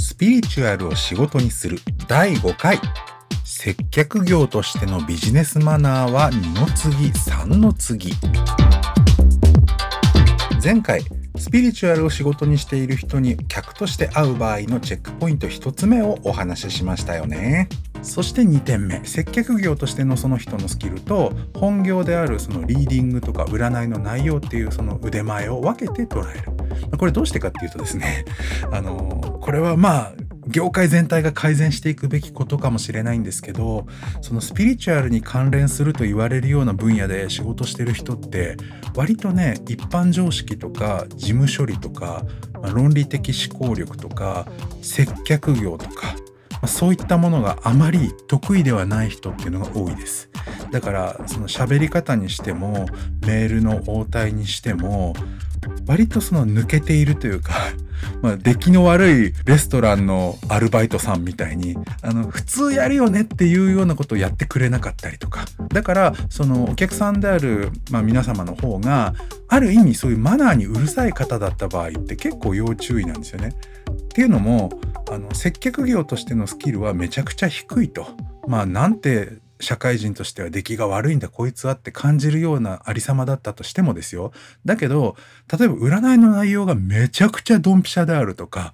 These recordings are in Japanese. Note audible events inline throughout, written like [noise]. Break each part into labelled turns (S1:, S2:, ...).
S1: スピリチュアルを仕事にする。第5回。接客業としてのビジネスマナーは2の次3の次。前回スピリチュアルを仕事にしている人に客として会う場合のチェックポイント1つ目をお話ししましたよね。そして2点目。接客業としてのその人のスキルと本業であるそのリーディングとか占いの内容っていうその腕前を分けて捉える。これどうしてかっていうとですね [laughs] あのこれはまあ業界全体が改善していくべきことかもしれないんですけどそのスピリチュアルに関連すると言われるような分野で仕事してる人って割とね一般常識とか事務処理とか、まあ、論理的思考力とか接客業とか、そういったものがあまり得意ではない人っていうのが多いです。だからその喋り方にしてもメールの応対にしても割とその抜けているというか [laughs] まあ、出来の悪いレストランのアルバイトさんみたいに、あの、普通やるよねっていうようなことをやってくれなかったりとか。だから、そのお客さんである、まあ、皆様の方が、ある意味そういうマナーにうるさい方だった場合って結構要注意なんですよね。っていうのも、あの、接客業としてのスキルはめちゃくちゃ低いと。まあ、なんて社会人としては出来が悪いんだこいつはって感じるようなありさまだったとしてもですよだけど例えば占いの内容がめちゃくちゃドンピシャであるとか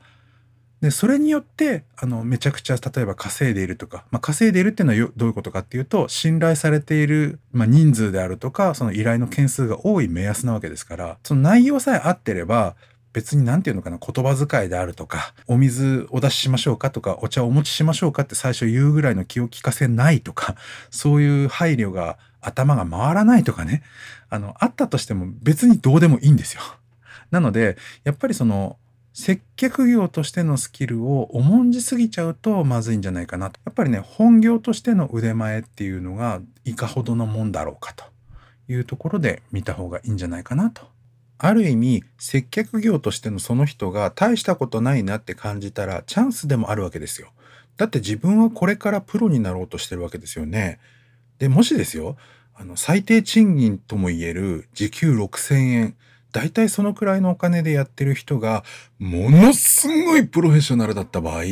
S1: でそれによってあのめちゃくちゃ例えば稼いでいるとか、まあ、稼いでいるっていうのはどういうことかっていうと信頼されている、まあ、人数であるとかその依頼の件数が多い目安なわけですからその内容さえ合ってれば別に何て言うのかな言葉遣いであるとかお水お出ししましょうかとかお茶お持ちしましょうかって最初言うぐらいの気を利かせないとかそういう配慮が頭が回らないとかねあのあったとしても別にどうでもいいんですよ。なのでやっぱりその接客業としてのスキルを重んじすぎちゃうとまずいんじゃないかなと。やっぱりね本業としての腕前っていうのがいかほどのもんだろうかというところで見た方がいいんじゃないかなとある意味接客業としてのその人が大したことないなって感じたらチャンスでもあるわけですよ。だって自分はこれからプロになろうとしてるわけですよね。で、もしですよ、あの最低賃金ともいえる時給6000円、大体そのくらいのお金でやってる人がものすごいプロフェッショナルだった場合、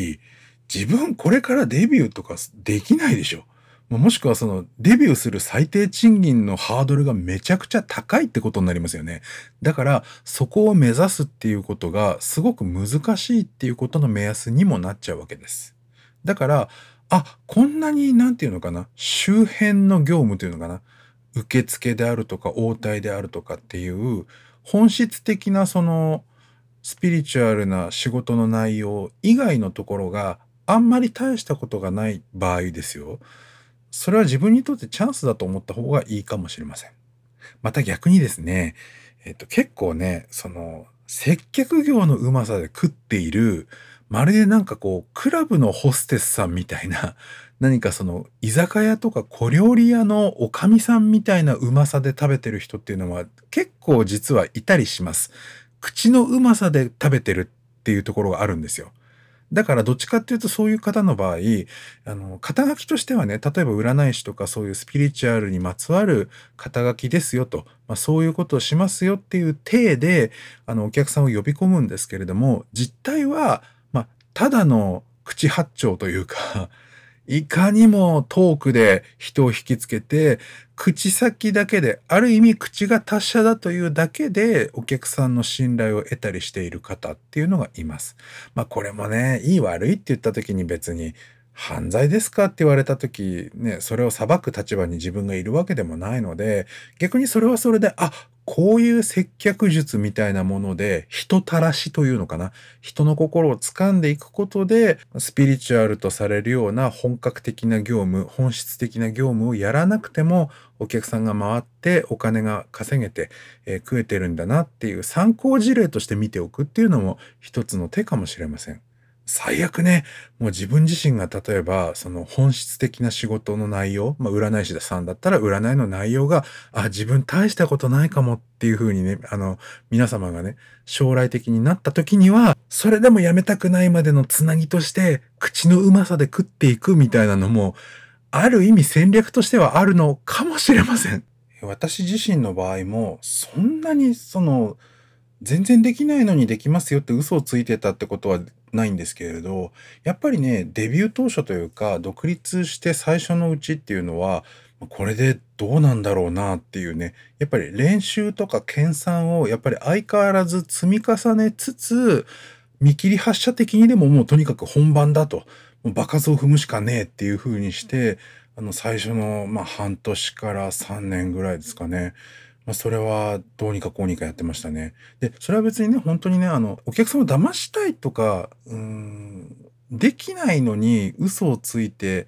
S1: 自分これからデビューとかできないでしょ。もしくはそのデビューする最低賃金のハードルがめちゃくちゃ高いってことになりますよね。だからそこを目指すっていうことがすごく難しいっていうことの目安にもなっちゃうわけです。だからあこんなに何て言うのかな？周辺の業務というのかな？受付であるとか応対であるとかっていう本質的なそのスピリチュアルな仕事の内容以外のところがあんまり大したことがない場合ですよ。それは自分にとってチャンスだと思った方がいいかもしれません。また逆にですね、えっと、結構ね、その、接客業のうまさで食っている、まるでなんかこう、クラブのホステスさんみたいな、[laughs] 何かその、居酒屋とか小料理屋のおかみさんみたいなうまさで食べてる人っていうのは結構実はいたりします。口のうまさで食べてるっていうところがあるんですよ。だからどっちかっていうとそういう方の場合、あの、肩書きとしてはね、例えば占い師とかそういうスピリチュアルにまつわる肩書きですよと、まあ、そういうことをしますよっていう体で、あの、お客さんを呼び込むんですけれども、実態は、まあ、ただの口八丁というか、いかにもトークで人を引きつけて、口先だけで、ある意味口が達者だというだけでお客さんの信頼を得たりしている方っていうのがいます。まあこれもね、いい悪いって言った時に別に犯罪ですか？って言われた時ね、それを裁く立場に自分がいるわけでもないので、逆にそれはそれで、あ、こういう接客術みたいなもので人たらしというのかな人の心を掴んでいくことでスピリチュアルとされるような本格的な業務本質的な業務をやらなくてもお客さんが回ってお金が稼げて、えー、食えてるんだなっていう参考事例として見ておくっていうのも一つの手かもしれません。最悪ね、もう自分自身が例えば、その本質的な仕事の内容、まあ、占い師さんだったら占いの内容が、あ、自分大したことないかもっていうふうにね、あの、皆様がね、将来的になった時には、それでもやめたくないまでのつなぎとして、口のうまさで食っていくみたいなのも、ある意味戦略としてはあるのかもしれません。私自身の場合も、そんなにその、全然できないのにできますよって嘘をついてたってことはないんですけれど、やっぱりね、デビュー当初というか、独立して最初のうちっていうのは、これでどうなんだろうなっていうね、やっぱり練習とか研鑽をやっぱり相変わらず積み重ねつつ、見切り発車的にでももうとにかく本番だと、もう場数を踏むしかねえっていう風にして、あの最初のまあ半年から3年ぐらいですかね。まあ、それはどうにかこうにかやってましたね。で、それは別にね、本当にね、あの、お客様を騙したいとか、うん、できないのに嘘をついて、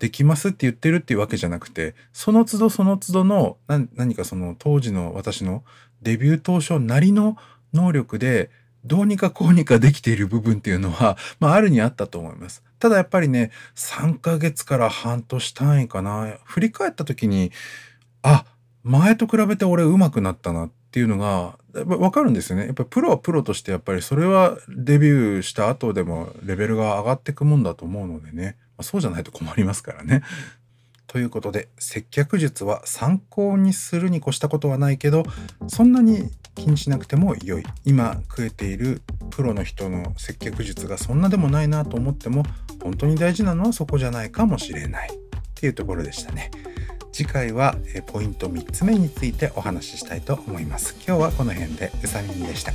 S1: できますって言ってるっていうわけじゃなくて、その都度その都度の何かその当時の私のデビュー当初なりの能力でどうにかこうにかできている部分っていうのは、まああるにあったと思います。ただやっぱりね、3ヶ月から半年単位かな。振り返った時に、あ、前と比べて俺上手くなったなっていうのが、わかるんですよね。やっぱりプロはプロとしてやっぱりそれはデビューした後でもレベルが上がっていくもんだと思うのでね。まあ、そうじゃないと困りますからね。ということで接客術は参考にするに越したことはないけどそんなに気にしなくても良い今食えているプロの人の接客術がそんなでもないなと思っても本当に大事なのはそこじゃないかもしれないっていうところでしたね次回はポイント3つ目についてお話ししたいと思います。今日はこの辺でうさみんでした。